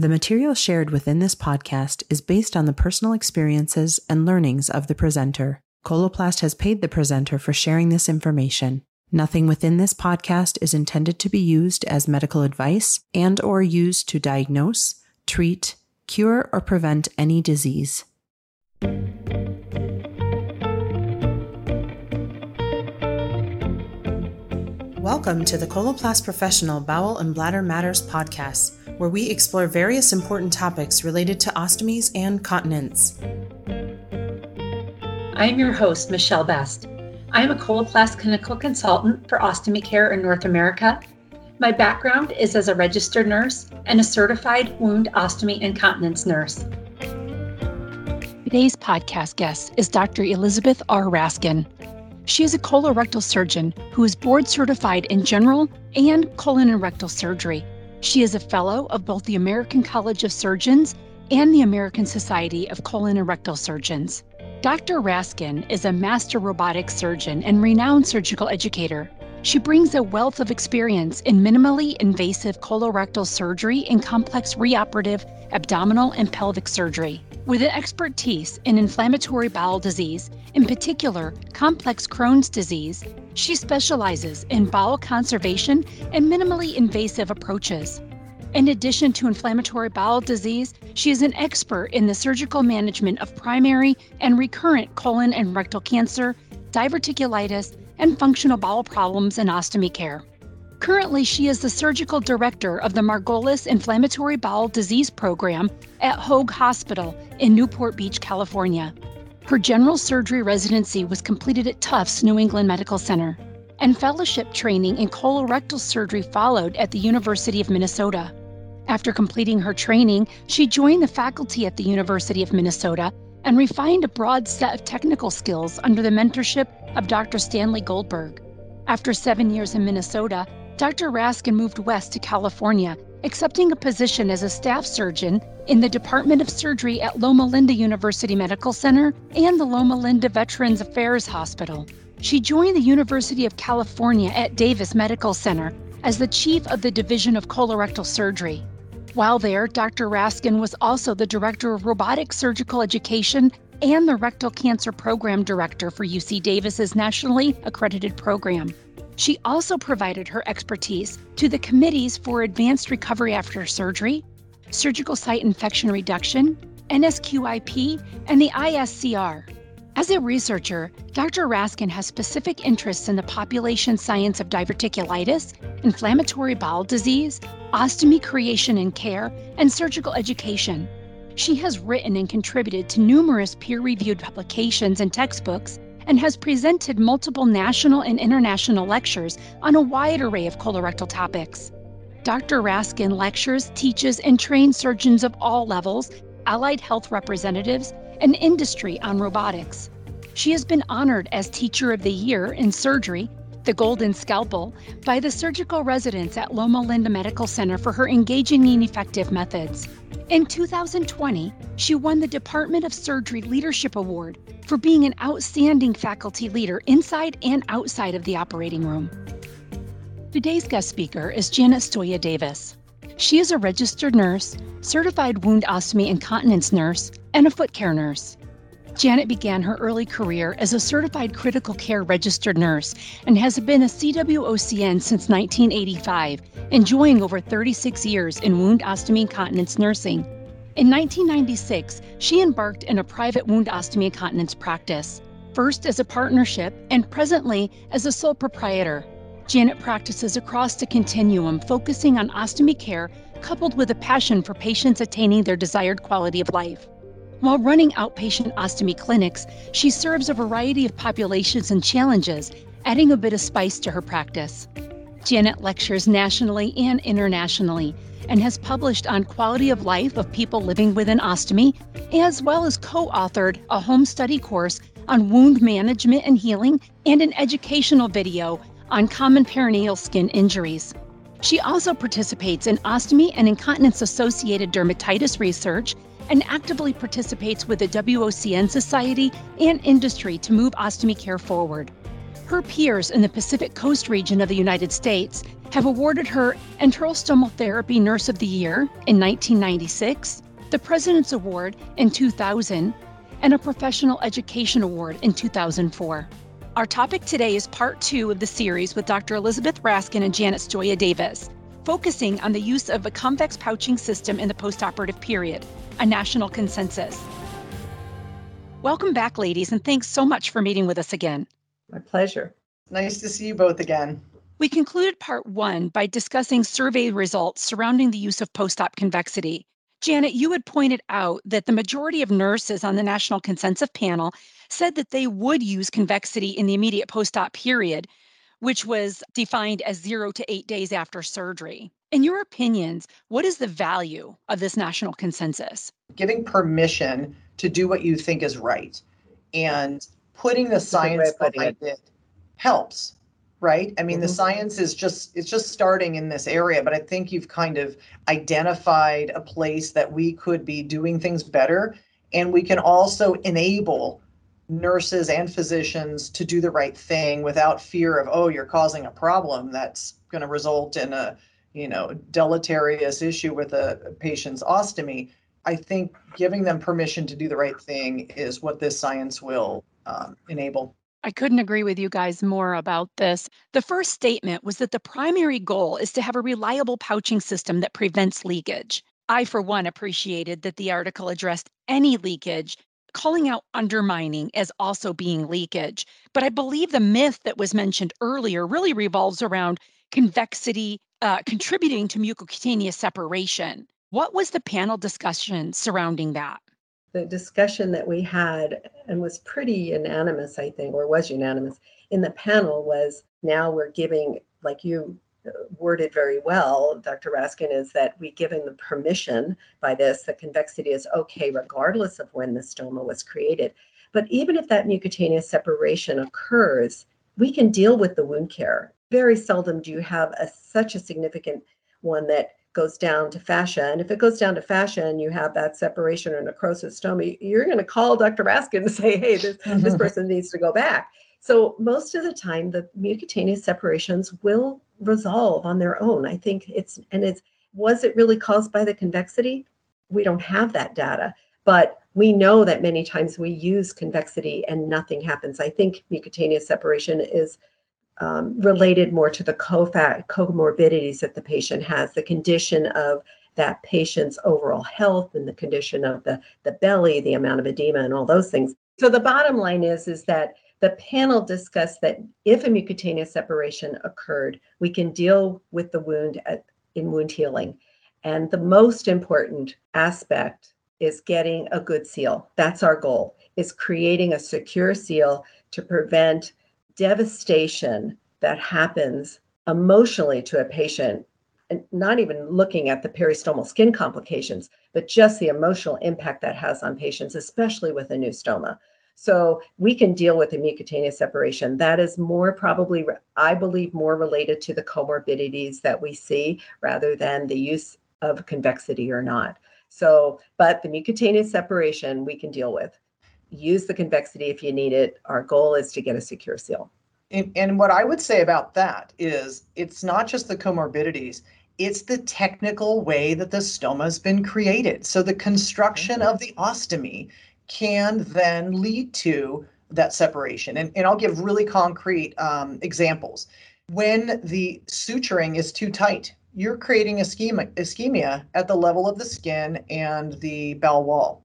The material shared within this podcast is based on the personal experiences and learnings of the presenter. Coloplast has paid the presenter for sharing this information. Nothing within this podcast is intended to be used as medical advice and or used to diagnose, treat, cure or prevent any disease. Welcome to the Coloplast Professional Bowel and Bladder Matters podcast, where we explore various important topics related to ostomies and continence. I am your host, Michelle Best. I am a Coloplast clinical consultant for ostomy care in North America. My background is as a registered nurse and a certified wound ostomy and continence nurse. Today's podcast guest is Dr. Elizabeth R. Raskin. She is a colorectal surgeon who is board certified in general and colon and rectal surgery. She is a fellow of both the American College of Surgeons and the American Society of Colon and Rectal Surgeons. Dr. Raskin is a master robotic surgeon and renowned surgical educator. She brings a wealth of experience in minimally invasive colorectal surgery and complex reoperative abdominal and pelvic surgery. With an expertise in inflammatory bowel disease, in particular complex Crohn's disease, she specializes in bowel conservation and minimally invasive approaches. In addition to inflammatory bowel disease, she is an expert in the surgical management of primary and recurrent colon and rectal cancer, diverticulitis, and functional bowel problems in ostomy care. Currently, she is the surgical director of the Margolis Inflammatory Bowel Disease Program at Hoag Hospital in Newport Beach, California. Her general surgery residency was completed at Tufts New England Medical Center, and fellowship training in colorectal surgery followed at the University of Minnesota. After completing her training, she joined the faculty at the University of Minnesota and refined a broad set of technical skills under the mentorship of Dr. Stanley Goldberg. After seven years in Minnesota, Dr. Raskin moved west to California, accepting a position as a staff surgeon in the Department of Surgery at Loma Linda University Medical Center and the Loma Linda Veterans Affairs Hospital. She joined the University of California at Davis Medical Center as the chief of the Division of Colorectal Surgery. While there, Dr. Raskin was also the director of robotic surgical education and the rectal cancer program director for UC Davis's nationally accredited program. She also provided her expertise to the committees for advanced recovery after surgery, surgical site infection reduction, NSQIP, and the ISCR. As a researcher, Dr. Raskin has specific interests in the population science of diverticulitis, inflammatory bowel disease, ostomy creation and care, and surgical education. She has written and contributed to numerous peer reviewed publications and textbooks and has presented multiple national and international lectures on a wide array of colorectal topics. Dr. Raskin lectures, teaches, and trains surgeons of all levels, allied health representatives, and industry on robotics. She has been honored as Teacher of the Year in Surgery, the Golden Scalpel, by the surgical residents at Loma Linda Medical Center for her engaging and effective methods. In 2020, she won the Department of Surgery Leadership Award for being an outstanding faculty leader inside and outside of the operating room. Today's guest speaker is Janet Stoia Davis. She is a registered nurse, certified wound ostomy and continence nurse, and a foot care nurse. Janet began her early career as a certified critical care registered nurse and has been a CWOCN since 1985, enjoying over 36 years in wound ostomy and continence nursing. In 1996, she embarked in a private wound ostomy and continence practice, first as a partnership and presently as a sole proprietor. Janet practices across the continuum, focusing on ostomy care coupled with a passion for patients attaining their desired quality of life. While running outpatient ostomy clinics, she serves a variety of populations and challenges, adding a bit of spice to her practice. Janet lectures nationally and internationally and has published on quality of life of people living with an ostomy, as well as co authored a home study course on wound management and healing and an educational video on common perineal skin injuries. She also participates in ostomy and incontinence associated dermatitis research and actively participates with the WOCN Society and industry to move ostomy care forward. Her peers in the Pacific Coast region of the United States have awarded her enterostomal therapy nurse of the year in 1996, the President's Award in 2000, and a Professional Education Award in 2004. Our topic today is part two of the series with Dr. Elizabeth Raskin and Janet Stoia Davis, focusing on the use of a convex pouching system in the postoperative period, a national consensus. Welcome back, ladies, and thanks so much for meeting with us again. My pleasure. Nice to see you both again. We concluded part one by discussing survey results surrounding the use of post op convexity. Janet, you had pointed out that the majority of nurses on the National Consensus Panel said that they would use convexity in the immediate post op period, which was defined as zero to eight days after surgery. In your opinions, what is the value of this national consensus? Giving permission to do what you think is right and putting the science behind it. it helps right i mean mm-hmm. the science is just it's just starting in this area but i think you've kind of identified a place that we could be doing things better and we can also enable nurses and physicians to do the right thing without fear of oh you're causing a problem that's going to result in a you know deleterious issue with a patient's ostomy i think giving them permission to do the right thing is what this science will um, enable I couldn't agree with you guys more about this. The first statement was that the primary goal is to have a reliable pouching system that prevents leakage. I, for one, appreciated that the article addressed any leakage calling out undermining as also being leakage. But I believe the myth that was mentioned earlier really revolves around convexity uh, contributing to mucocutaneous separation. What was the panel discussion surrounding that? The discussion that we had and was pretty unanimous, I think, or was unanimous in the panel was now we're giving, like you worded very well, Dr. Raskin, is that we given the permission by this that convexity is okay regardless of when the stoma was created. But even if that mucocutaneous separation occurs, we can deal with the wound care. Very seldom do you have a, such a significant one that goes down to fascia. And if it goes down to fascia and you have that separation or necrosis stoma, you're going to call Dr. Raskin and say, hey, this, this person needs to go back. So most of the time, the mucocutaneous separations will resolve on their own. I think it's, and it's, was it really caused by the convexity? We don't have that data, but we know that many times we use convexity and nothing happens. I think mucocutaneous separation is um, related more to the cofat comorbidities that the patient has, the condition of that patient's overall health and the condition of the, the belly, the amount of edema and all those things. So the bottom line is, is that the panel discussed that if a mucocutaneous separation occurred, we can deal with the wound at, in wound healing. And the most important aspect is getting a good seal. That's our goal, is creating a secure seal to prevent devastation that happens emotionally to a patient and not even looking at the peristomal skin complications, but just the emotional impact that has on patients, especially with a new stoma. So we can deal with the mucocutaneous separation. That is more probably, I believe, more related to the comorbidities that we see rather than the use of convexity or not. So, but the mucocutaneous separation we can deal with. Use the convexity if you need it. Our goal is to get a secure seal. And, and what I would say about that is it's not just the comorbidities, it's the technical way that the stoma has been created. So the construction of the ostomy can then lead to that separation. And, and I'll give really concrete um, examples. When the suturing is too tight, you're creating ischemia, ischemia at the level of the skin and the bowel wall.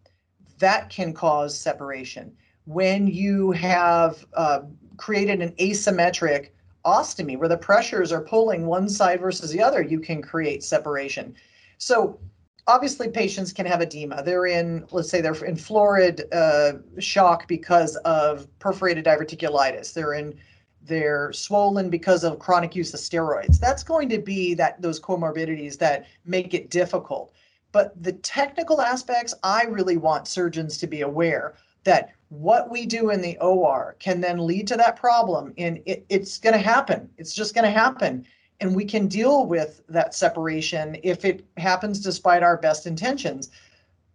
That can cause separation. When you have uh, created an asymmetric ostomy where the pressures are pulling one side versus the other, you can create separation. So obviously patients can have edema. They're in, let's say they're in florid uh, shock because of perforated diverticulitis. They're in, they're swollen because of chronic use of steroids. That's going to be that those comorbidities that make it difficult. But the technical aspects, I really want surgeons to be aware that what we do in the OR can then lead to that problem. And it, it's going to happen. It's just going to happen and we can deal with that separation if it happens despite our best intentions.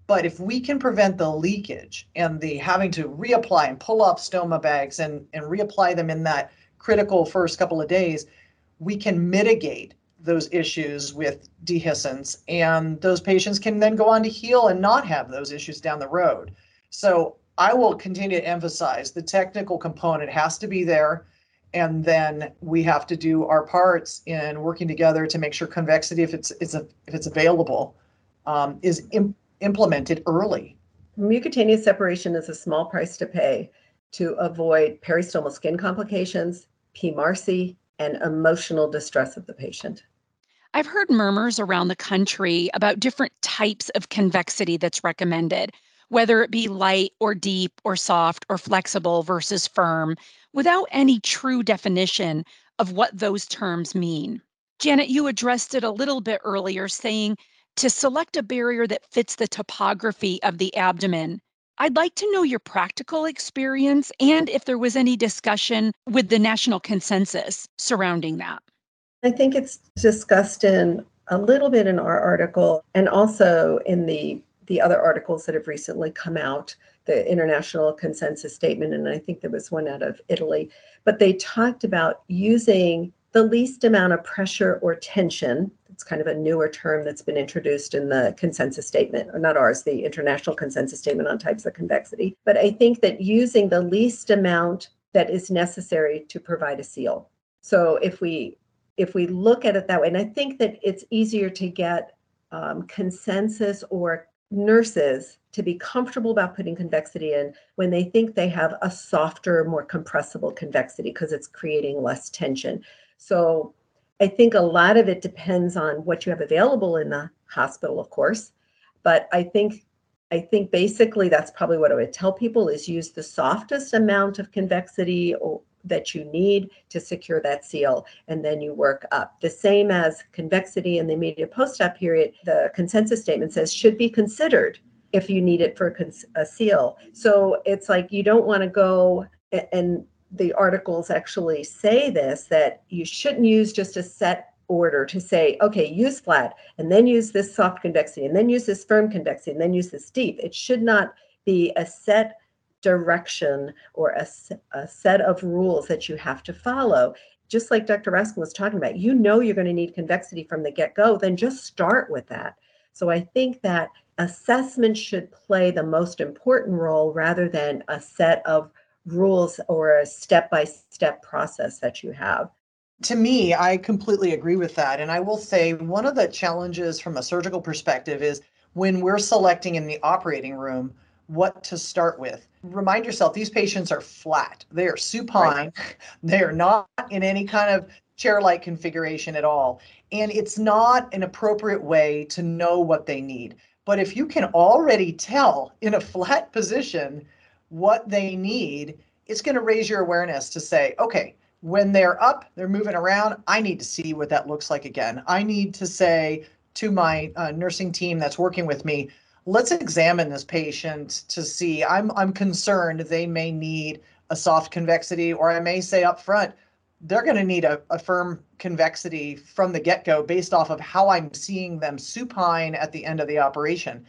But if we can prevent the leakage and the having to reapply and pull up stoma bags and, and reapply them in that critical first couple of days, we can mitigate those issues with dehiscence, and those patients can then go on to heal and not have those issues down the road. So I will continue to emphasize the technical component has to be there. And then we have to do our parts in working together to make sure convexity, if it's, it's a, if it's available, um, is Im- implemented early. Mucocutaneous separation is a small price to pay to avoid peristomal skin complications, PMARSI, and emotional distress of the patient. I've heard murmurs around the country about different types of convexity that's recommended, whether it be light or deep or soft or flexible versus firm, without any true definition of what those terms mean. Janet, you addressed it a little bit earlier, saying to select a barrier that fits the topography of the abdomen. I'd like to know your practical experience and if there was any discussion with the national consensus surrounding that. I think it's discussed in a little bit in our article and also in the the other articles that have recently come out, the international consensus statement, and I think there was one out of Italy. But they talked about using the least amount of pressure or tension. It's kind of a newer term that's been introduced in the consensus statement, or not ours, the international consensus statement on types of convexity. But I think that using the least amount that is necessary to provide a seal. So if we if we look at it that way, and I think that it's easier to get um, consensus or nurses to be comfortable about putting convexity in when they think they have a softer, more compressible convexity because it's creating less tension. So I think a lot of it depends on what you have available in the hospital, of course. But I think I think basically that's probably what I would tell people is use the softest amount of convexity or that you need to secure that seal, and then you work up. The same as convexity in the immediate post-op period, the consensus statement says should be considered if you need it for a seal. So it's like you don't want to go and the articles actually say this that you shouldn't use just a set order to say, okay, use flat and then use this soft convexity and then use this firm convexity and then use this deep. It should not be a set direction or a, a set of rules that you have to follow. Just like Dr. Raskin was talking about, you know you're going to need convexity from the get go, then just start with that. So I think that assessment should play the most important role rather than a set of rules or a step by step process that you have. To me, I completely agree with that. And I will say one of the challenges from a surgical perspective is when we're selecting in the operating room, what to start with. Remind yourself these patients are flat. They are supine. Right. They are not in any kind of chair like configuration at all. And it's not an appropriate way to know what they need. But if you can already tell in a flat position what they need, it's going to raise your awareness to say, okay, when they're up, they're moving around. I need to see what that looks like again. I need to say to my uh, nursing team that's working with me, let's examine this patient to see. I'm I'm concerned they may need a soft convexity, or I may say up front, they're going to need a, a firm convexity from the get-go based off of how I'm seeing them supine at the end of the operation.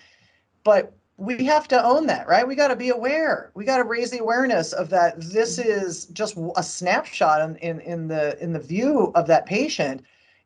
But we have to own that, right? We got to be aware. We got to raise the awareness of that. This is just a snapshot in, in, in the in the view of that patient.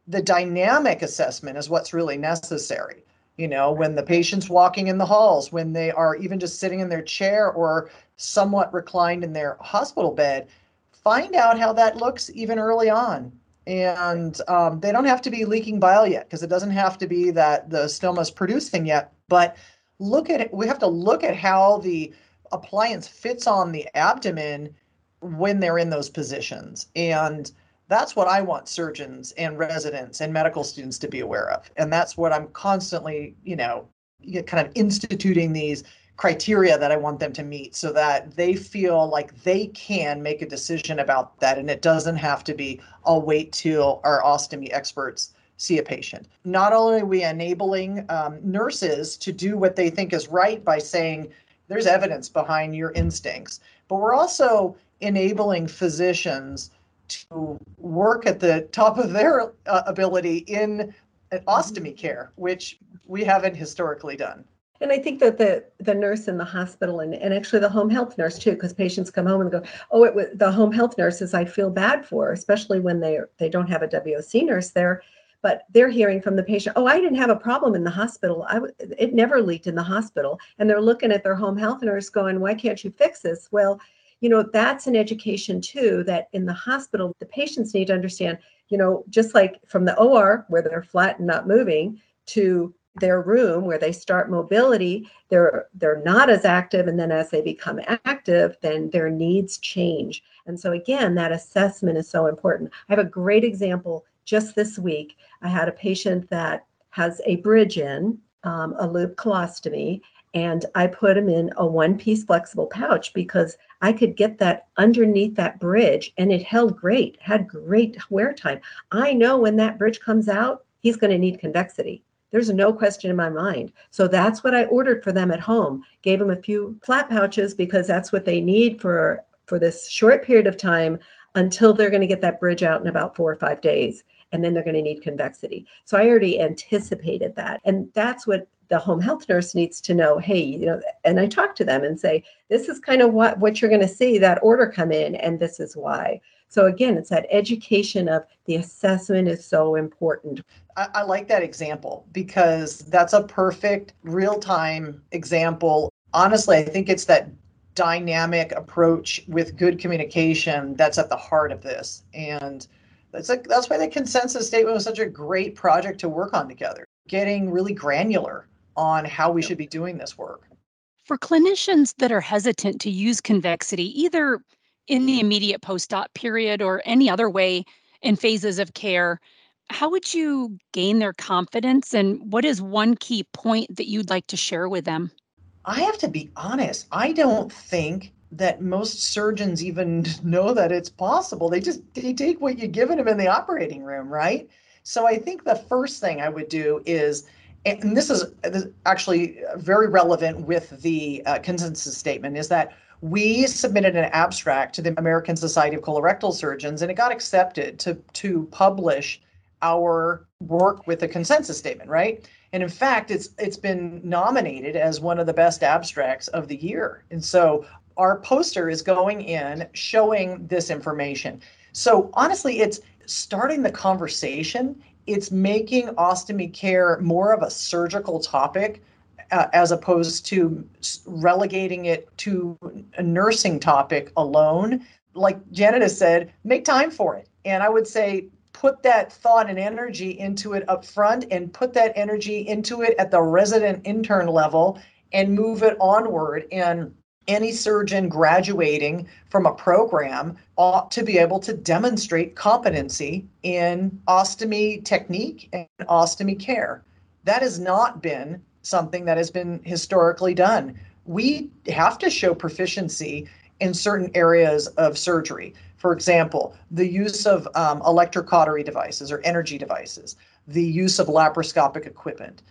The dynamic assessment is what's really necessary you know, when the patient's walking in the halls, when they are even just sitting in their chair or somewhat reclined in their hospital bed, find out how that looks even early on. And um, they don't have to be leaking bile yet because it doesn't have to be that the stoma is producing yet. But look at it. We have to look at how the appliance fits on the abdomen when they're in those positions. And that's what I want surgeons and residents and medical students to be aware of. And that's what I'm constantly, you know, kind of instituting these criteria that I want them to meet so that they feel like they can make a decision about that. And it doesn't have to be, I'll wait till our ostomy experts see a patient. Not only are we enabling um, nurses to do what they think is right by saying, there's evidence behind your instincts, but we're also enabling physicians to work at the top of their uh, ability in ostomy care, which we haven't historically done. And I think that the the nurse in the hospital and, and actually the home health nurse too, because patients come home and go, oh, it was the home health nurses I feel bad for, especially when they they don't have a WOC nurse there. but they're hearing from the patient, oh, I didn't have a problem in the hospital. I w- it never leaked in the hospital. And they're looking at their home health nurse going, why can't you fix this? Well, you know, that's an education too, that in the hospital, the patients need to understand, you know, just like from the OR where they're flat and not moving to their room where they start mobility they're they're not as active. And then as they become active then their needs change. And so again that assessment is so important. I have a great example. Just this week, I had a patient that has a bridge in, um, a loop colostomy, and I put them in a one piece flexible pouch because I could get that underneath that bridge and it held great, had great wear time. I know when that bridge comes out, he's going to need convexity. There's no question in my mind. So that's what I ordered for them at home. Gave them a few flat pouches because that's what they need for for this short period of time until they're going to get that bridge out in about 4 or 5 days and then they're going to need convexity. So I already anticipated that. And that's what the home health nurse needs to know hey you know and i talk to them and say this is kind of what what you're going to see that order come in and this is why. So again it's that education of the assessment is so important. I, I like that example because that's a perfect real-time example. Honestly i think it's that dynamic approach with good communication that's at the heart of this. And that's like that's why the consensus statement was such a great project to work on together, getting really granular on how we should be doing this work. For clinicians that are hesitant to use convexity, either in the immediate post-op period or any other way in phases of care, how would you gain their confidence and what is one key point that you'd like to share with them? I have to be honest, I don't think that most surgeons even know that it's possible. They just they take what you're giving them in the operating room, right? So I think the first thing I would do is, and this is, actually very relevant with the uh, consensus statement, is that we submitted an abstract to the American Society of Colorectal Surgeons, and it got accepted to to publish our work with the consensus statement, right? And in fact, it's it's been nominated as one of the best abstracts of the year. And so our poster is going in showing this information. So honestly, it's starting the conversation. It's making ostomy care more of a surgical topic uh, as opposed to relegating it to a nursing topic alone. Like Janet has said, make time for it. And I would say put that thought and energy into it up front and put that energy into it at the resident intern level and move it onward. And any surgeon graduating from a program ought to be able to demonstrate competency in ostomy technique and ostomy care. That has not been something that has been historically done. We have to show proficiency in certain areas of surgery. For example, the use of um, electrocautery devices or energy devices, the use of laparoscopic equipment.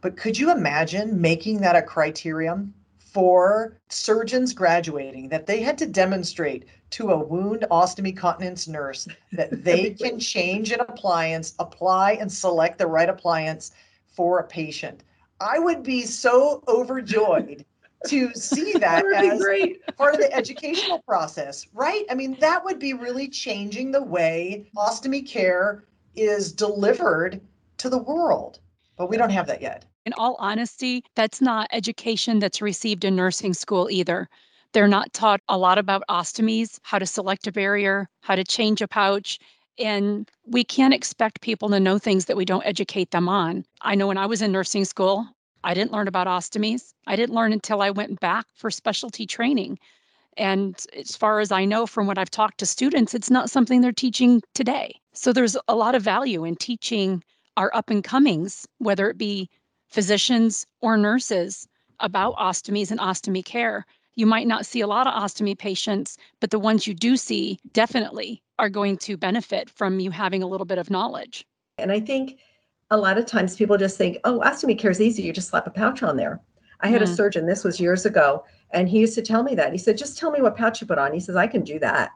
But could you imagine making that a criterion for surgeons graduating that they had to demonstrate to a wound ostomy continence nurse that they can change an appliance, apply and select the right appliance for a patient. I would be so overjoyed to see that, that as great. part of the educational process, right? I mean, that would be really changing the way ostomy care is delivered to the world. But we don't have that yet in all honesty, that's not education that's received in nursing school either. They're not taught a lot about ostomies, how to select a barrier, how to change a pouch. And we can't expect people to know things that we don't educate them on. I know when I was in nursing school, I didn't learn about ostomies. I didn't learn until I went back for specialty training. And as far as I know from what I've talked to students, it's not something they're teaching today. So there's a lot of value in teaching our up and comings, whether it be physicians or nurses about ostomies and ostomy care. You might not see a lot of ostomy patients, but the ones you do see definitely are going to benefit from you having a little bit of knowledge. And I think a lot of times people just think, oh, ostomy care is easy. You just slap a pouch on there. I had mm. a surgeon, this was years ago, and he used to tell me that. He said, just tell me what pouch you put on. He says, I can do that.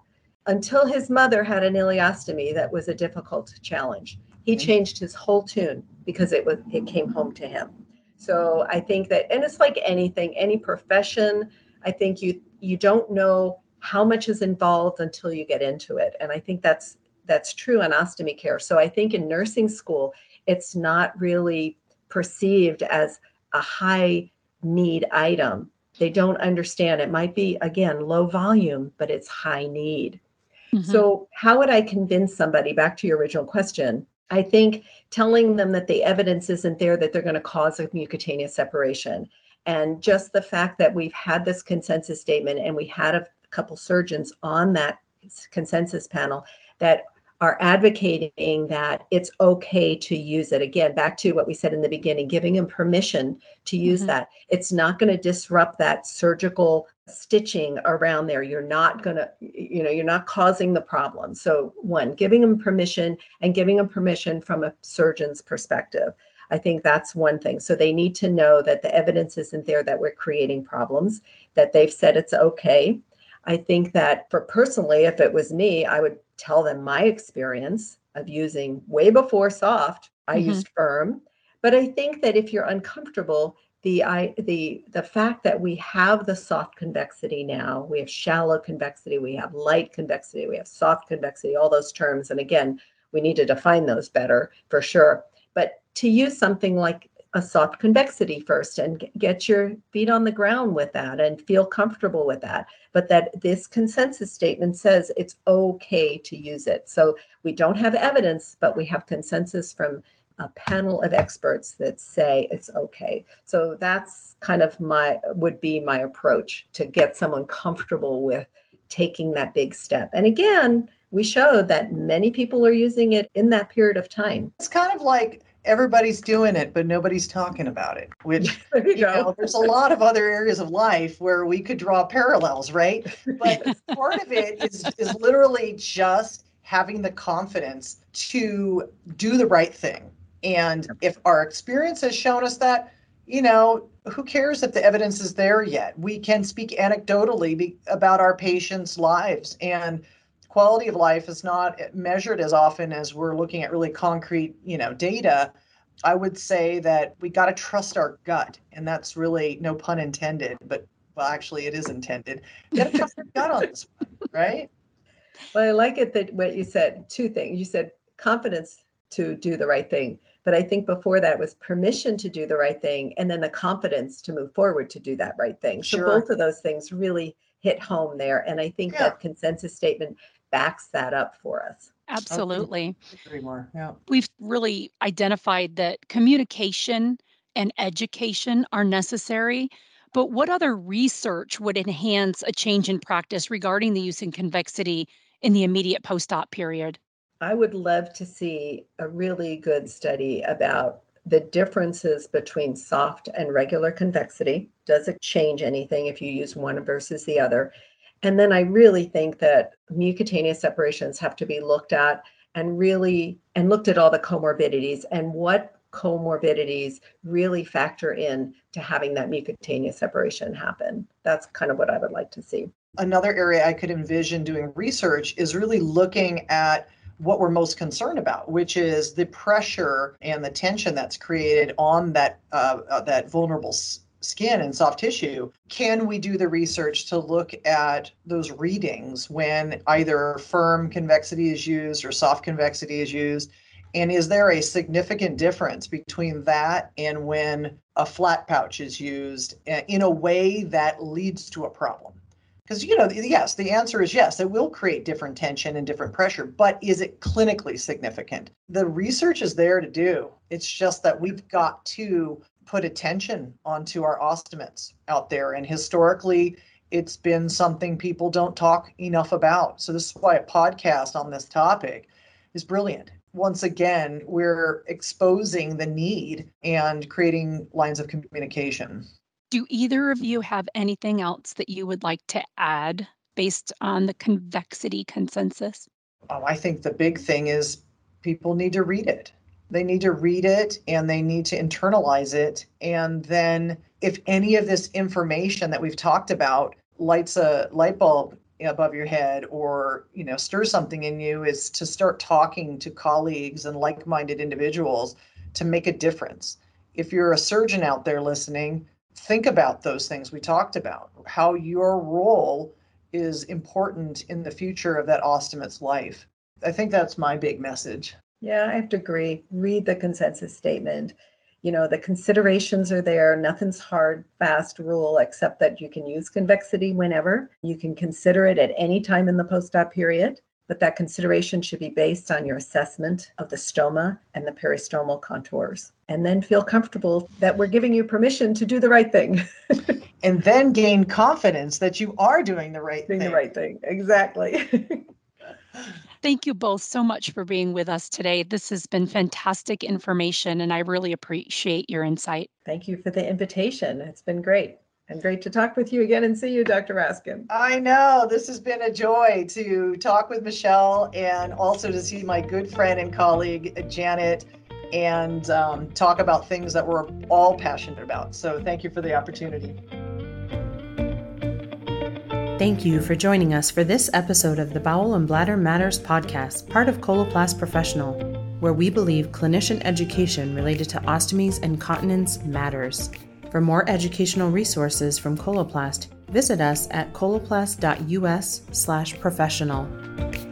Until his mother had an ileostomy that was a difficult challenge. He mm-hmm. changed his whole tune because it was it came home to him. So I think that and it's like anything, any profession, I think you you don't know how much is involved until you get into it. And I think that's that's true in ostomy care. So I think in nursing school, it's not really perceived as a high need item. They don't understand. It might be, again, low volume, but it's high need. Mm-hmm. So, how would I convince somebody, back to your original question? I think telling them that the evidence isn't there that they're going to cause a mucocutaneous separation. And just the fact that we've had this consensus statement and we had a couple surgeons on that consensus panel that are advocating that it's okay to use it. Again, back to what we said in the beginning, giving them permission to use mm-hmm. that. It's not going to disrupt that surgical stitching around there. You're not going to, you know, you're not causing the problem. So, one, giving them permission and giving them permission from a surgeon's perspective. I think that's one thing. So they need to know that the evidence isn't there that we're creating problems, that they've said it's okay. I think that for personally, if it was me, I would tell them my experience of using way before soft. I mm-hmm. used firm, but I think that if you're uncomfortable, the I the the fact that we have the soft convexity now, we have shallow convexity, we have light convexity, we have soft convexity, all those terms. And again, we need to define those better for sure. But to use something like a soft convexity first and get your feet on the ground with that and feel comfortable with that. But that this consensus statement says it's okay to use it. So we don't have evidence, but we have consensus from a panel of experts that say it's okay. So that's kind of my would be my approach to get someone comfortable with taking that big step. And again, we showed that many people are using it in that period of time. It's kind of like everybody's doing it, but nobody's talking about it. Which you, you know, there's a lot of other areas of life where we could draw parallels, right? But part of it is is literally just having the confidence to do the right thing. And if our experience has shown us that, you know, who cares if the evidence is there yet? We can speak anecdotally be, about our patients' lives and quality of life is not measured as often as we're looking at really concrete, you know, data. I would say that we got to trust our gut, and that's really no pun intended, but well, actually, it is intended. You got to trust our gut on this one, right? Well, I like it that what you said. Two things. You said confidence to do the right thing, but I think before that was permission to do the right thing, and then the confidence to move forward to do that right thing. Sure. So both of those things really hit home there, and I think yeah. that consensus statement backs that up for us. Absolutely. Agree more. Yeah. We've really identified that communication and education are necessary. But what other research would enhance a change in practice regarding the use in convexity in the immediate post op period? I would love to see a really good study about the differences between soft and regular convexity. Does it change anything if you use one versus the other? And then I really think that mucocutaneous separations have to be looked at and really and looked at all the comorbidities and what comorbidities really factor in to having that mucocutaneous separation happen. That's kind of what I would like to see. Another area I could envision doing research is really looking at what we're most concerned about, which is the pressure and the tension that's created on that uh, uh, that vulnerable skin and soft tissue, can we do the research to look at those readings when either firm convexity is used or soft convexity is used? And is there a significant difference between that and when a flat pouch is used uh, in a way that leads to a problem? Because, you know, yes, the answer is yes, it will create different tension and different pressure, but is it clinically significant? The research is there to do. It's just that we've got to put attention onto our ostomates out there. And historically, it's been something people don't talk enough about. So, this is why a podcast on this topic is brilliant. Once again, we're exposing the need and creating lines of communication. Do either of you have anything else that you would like to add based on the convexity consensus? Oh, I think the big thing is people need to read it. They need to read it and they need to internalize it. And then, if any of this information that we've talked about lights a light bulb above your head or you know stirs something in you is to start talking to colleagues and like-minded individuals to make a difference if you're a surgeon out there listening think about those things we talked about how your role is important in the future of that ostomate's life I think that's my big message. Yeah, I have to agree. Read the consensus statement. You know, the considerations are there. Nothing's hard, fast rule except that you can use convexity whenever. You can consider it at any time in the post op period but that consideration should be based on your assessment of the stoma and the peristomal contours. And then feel comfortable that we're giving you permission to do the right thing. and then gain confidence that you are doing the right doing thing. the right thing. Exactly. Thank you both so much for being with us today. This has been fantastic information, and I really appreciate your insight. Thank you for the invitation. It's been great. And great to talk with you again and see you, Dr. Raskin. I know. This has been a joy to talk with Michelle and also to see my good friend and colleague, Janet, and um, talk about things that we're all passionate about. So thank you for the opportunity. Thank you for joining us for this episode of the Bowel and Bladder Matters podcast, part of Coloplast Professional, where we believe clinician education related to ostomies and continence matters. For more educational resources from Coloplast, visit us at coloplast.us/professional.